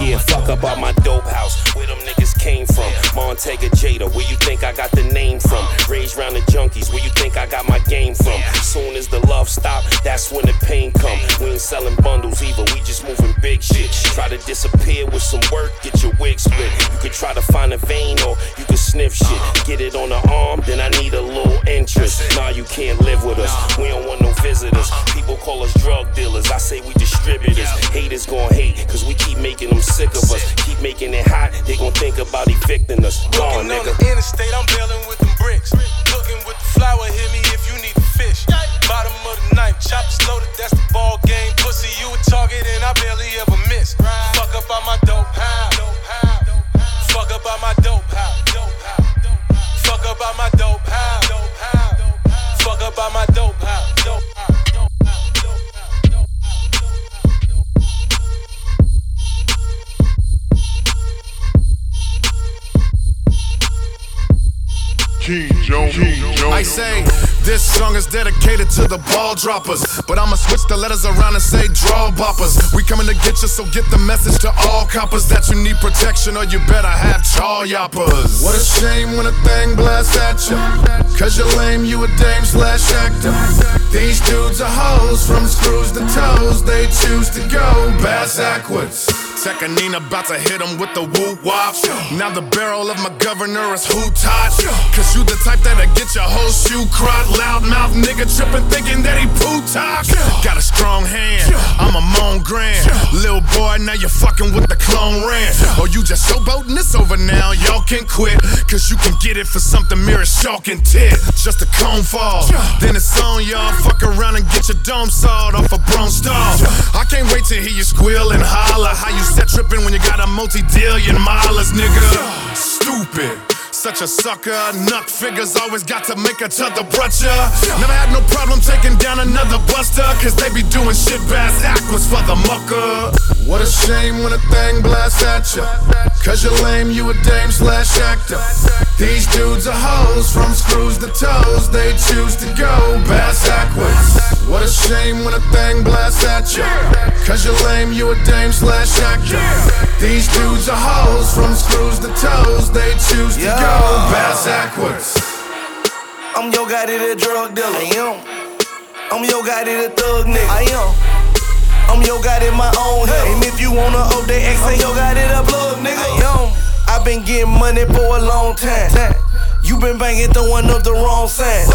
Yeah, fuck up out my dope house. Where them niggas came from? Montega Jada, where you think I got the name from? Raised round the junkies, where you think I got my game from? Soon as the love stop, that's when the pain come. We ain't selling bundles either, we just moving big shit. Try to disappear with some work, get your wig split. You could try to find a vein or you could sniff shit. Get it on the arm, then I need a little interest. Nah, you can't live with us. We don't want no visitors. People call us drug dealers. I say we distributors. Haters gon' hate, cause we keep making them sick of us. Keep making it hot, they gon' think about evicting us. Gone, Cooking on the interstate, I'm bailing with them bricks. Cooking with the flour, hit me if you need the fish. Bottom of the knife, choppers loaded, that's the ball game. Pussy, you a target, and I barely ever miss. Fuck up on my dope house. The ball droppers. But I'ma switch the letters around and say draw boppers. We coming to get you, so get the message to all coppers that you need protection or you better have chaw yoppers. What a shame when a thing blasts at you. Cause you're lame, you a dame slash actor. These dudes are hoes from screws to toes. They choose to go bass backwards. Tekanina about to hit him with the woo wop. Now the barrel of my governor is who touch. Cause you the type that'll get your whole shoe crot. Loud mouth nigga tripping thinking that he poo talk. Got a strong hand, I'm a moan grand. Lil boy, now you're fucking with the clone ran. Or oh, you just showboating it's over now, y'all can quit. Cause you can get it for something mirror shark and tit. Just a cone fall. Then it's on y'all. Fuck around and get your dome sawed off a bronze stall. I can't wait to hear you squeal and holler. How you set tripping when you got a multi-billion milers, nigga. Stupid. Such a sucker, nut figures always got to make each other brutcher. Never had no problem taking down another buster, cause they be doing shit bass backwards for the mucker. What a shame when a thing blasts at ya. Cause you're lame, you a dame slash actor. These dudes are hoes from screws to toes, they choose to go bass backwards. What a shame when a thing blasts at ya. Cause you're lame, you a dame slash actor. These dudes are hoes from screws to toes, they choose to go bass backwards. I'm your guy to the drug dealer. I am. I'm your guy to the thug nigga. I am. I'm your guy in my own head. And if you wanna that X, I'm your guy the plug nigga. I. I've been getting money for a long time. You been banging, throwing up the wrong sign.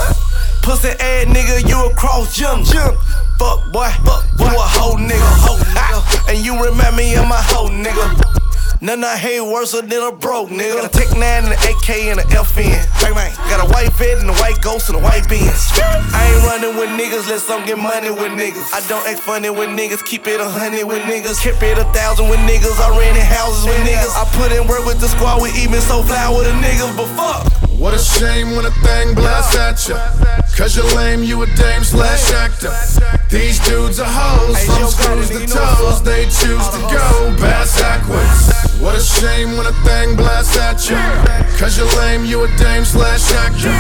Pussy ass nigga, you a cross jump. jump. Fuck boy, fuck boy. you a hoe nigga. Hoe nigga. and you remind me of my hoe nigga. None I hate worse than a broke nigga. Got a Tech 9 and an AK and an FN. Bang, bang. Got a white Fed and a white ghost and a white Benz. I ain't running with niggas, let's some get money with niggas. I don't act funny with niggas, keep it a hundred with niggas. Keep it a thousand with niggas, I rented houses with niggas. I put in work with the squad, we even so fly with the niggas, but fuck. What a shame when a thing blasts at ya. Cause you're lame, you a dame slash actor. These dudes are hoes from screws to toes, they choose to go bass backwards. What a shame when a thing blasts at ya. Cause you're lame, you a dame slash actor.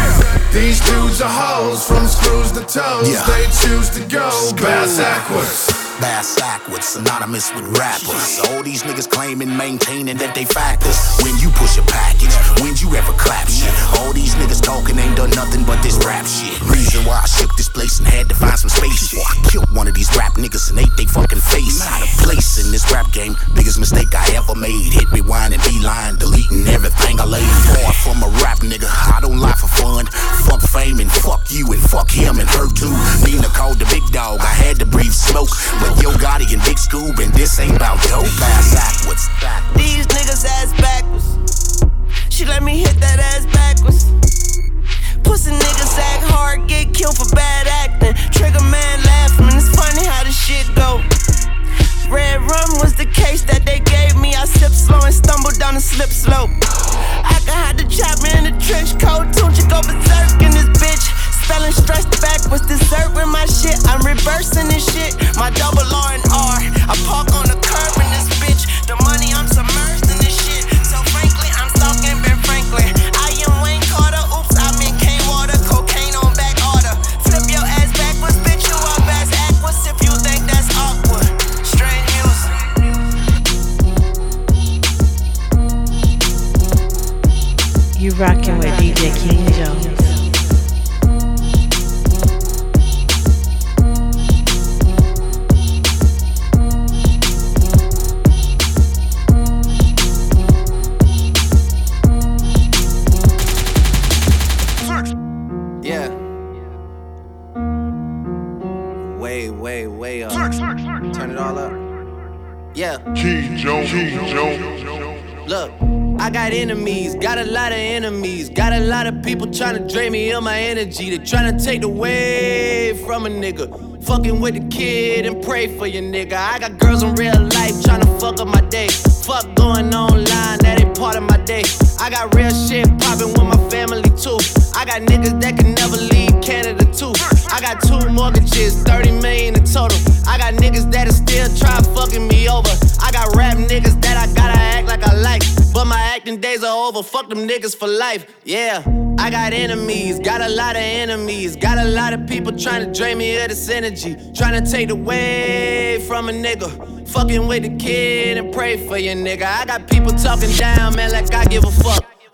These dudes are hoes from screws to toes, they choose to go bass backwards. Bass backwards, synonymous with rappers. All these niggas claiming, maintaining that they factors. When you push a package, when you ever clap shit. All these niggas talking ain't done nothing but this rap shit. Reason why I shook this place and had to find some space I killed one of these rap niggas and ate they fucking face. Out of place in this rap game, biggest mistake I ever made. Hit rewind and be lying, deleting everything I laid. Born from a rap nigga, I don't lie for fun. Fuck fame and fuck you and fuck him and her too. Nina called the big dog, I had to breathe smoke. But Yo Gotti and Big Scoob, and this ain't about dope. Ass backwards. These niggas ass backwards. She let me hit that ass backwards. Pussy niggas act hard, get killed for bad acting. Trigger man laughing, it's funny how this shit go. Red rum was the case that they gave me. I sipped slow and stumbled down the slip slope. I can hide the chopper in the trench coat. Don't you go berserk in this bitch? Spelling stressed back was dessert with my shit. I'm reversing this shit. My double R and R. I park on the curb energy. They trying to take away from a nigga. Fucking with the kid and pray for your nigga. I got girls in real life trying to fuck up my day. Fuck going online, that ain't part of my day. I got real shit popping with my family too. I got niggas that can never leave Canada too. I got two mortgages, 30 million in total. I got niggas that'll still try fucking me over. I got rap niggas over, fuck them niggas for life. Yeah, I got enemies, got a lot of enemies, got a lot of people trying to drain me of this energy, trying to take away from a nigga. Fucking with the kid and pray for your nigga. I got people talking down, man, like I give a fuck.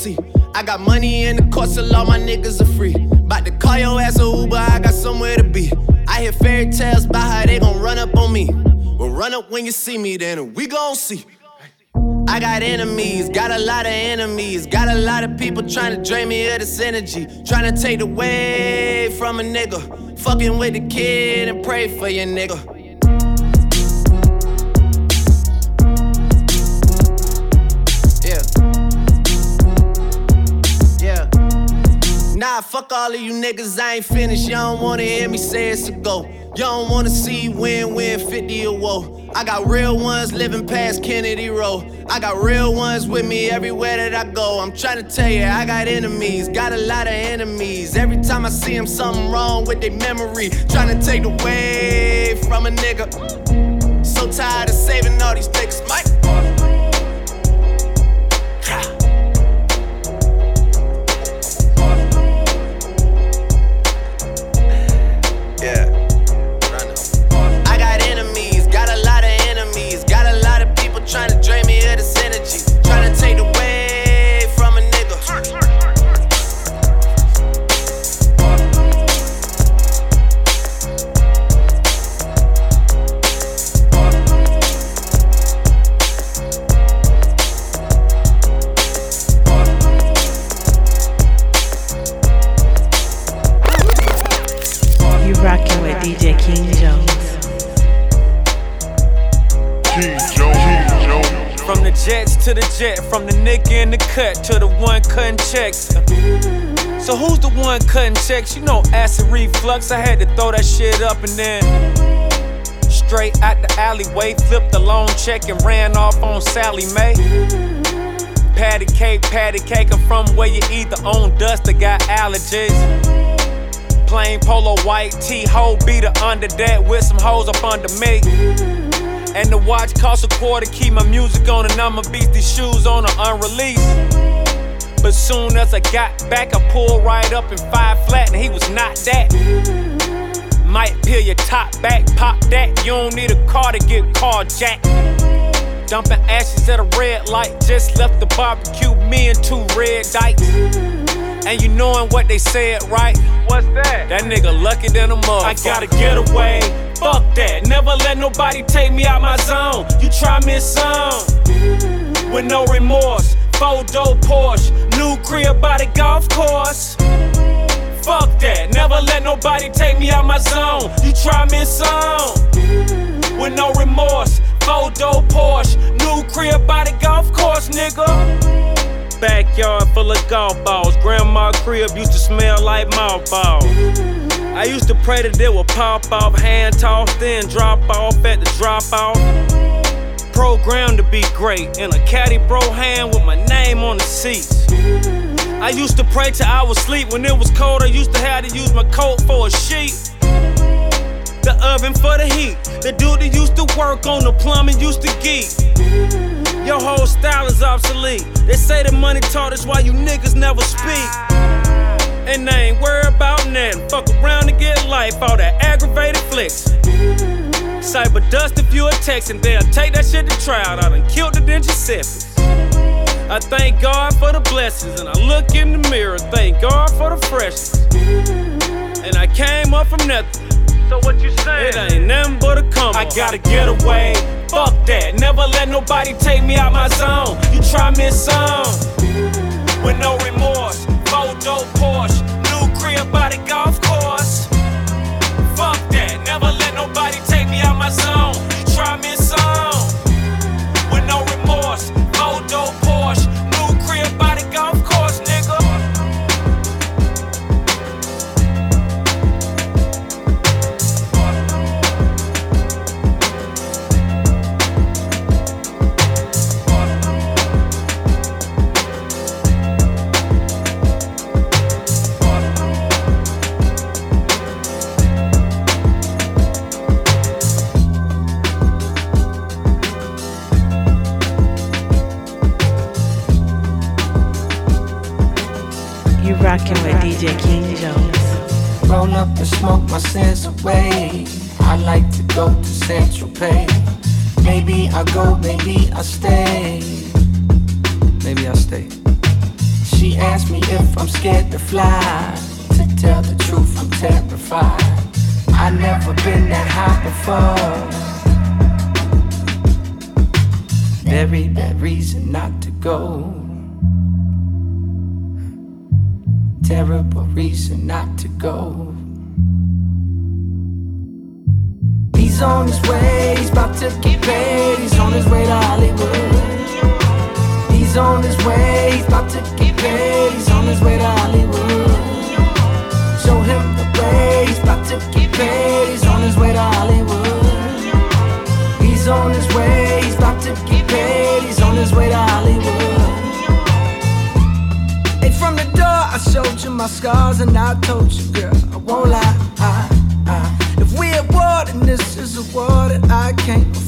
see. I got money in the course, so all my niggas are free. About to call your ass a Uber, I got somewhere to be. I hear fairy tales about how they gon' run up on me. Well, run up when you see me, then we gon' see. I got enemies, got a lot of enemies, got a lot of people trying to drain me of this energy, trying to take away from a nigga. Fucking with the kid and pray for your nigga. Nah, fuck all of you niggas, I ain't finished. Y'all don't wanna hear me say it's a go. Y'all don't wanna see win win 50 or woe. I got real ones living past Kennedy Road. I got real ones with me everywhere that I go. I'm trying to tell you, I got enemies, got a lot of enemies. Every time I see them, something wrong with their memory. Trying to take away from a nigga. So tired of saving all these niggas, Mike. To the jet, from the nigga in the cut to the one cutting checks. So who's the one cutting checks? You know acid reflux. I had to throw that shit up and then straight out the alleyway, flipped the loan check and ran off on Sallie Mae. Patty cake, patty cake, I'm from where you either own dust or got allergies. Plain polo white tee, hoe beater under that with some hoes up under me. And the watch costs a quarter, keep my music on, and I'ma beat these shoes on or unreleased. But soon as I got back, I pulled right up in five flat, and he was not that. Might peel your top back, pop that. You don't need a car to get carjacked. Dumping ashes at a red light, just left the barbecue, me and two red dikes. And you knowin' what they said, right? What's that? That nigga lucky than a motherfucker. I gotta get away. Fuck that. Never let nobody take me out my zone. You try me some with no remorse. Four door Porsche, new crib by the golf course. Fuck that. Never let nobody take me out my zone. You try me some with no remorse. Four door Porsche, new crib by the golf course, nigga. Backyard full of golf balls. Grandma crib used to smell like mothballs. I used to pray that it would pop off, hand toss, then drop off at the drop off. Programmed to be great in a caddy bro hand with my name on the seats. I used to pray till I was asleep when it was cold. I used to have to use my coat for a sheet. The oven for the heat. The dude that used to work on the plumbing used to geek. Your whole style is obsolete. They say the money taught us why you niggas never speak. And they ain't worried about nothing. Fuck around and get life, all that aggravated flicks. Cyber dust if you a text and they'll take that shit to trial. I done killed the Giuseppe. I thank God for the blessings and I look in the mirror, thank God for the freshness. And I came up from nothing. So what you saying? It ain't nothing but a come. I gotta get away. Fuck that. Never let nobody take me out my zone. You try me some with no remorse. Four Porsche, new crib by the golf course. Fuck that. Never let nobody take me out my zone. You try me my sins away. I like to go to Central Pay. Maybe I go, maybe I stay. Maybe I stay. She asked me if I'm scared to fly. scars and I told you, girl, I won't lie. I, I. If we're at war, then this is a war that I can't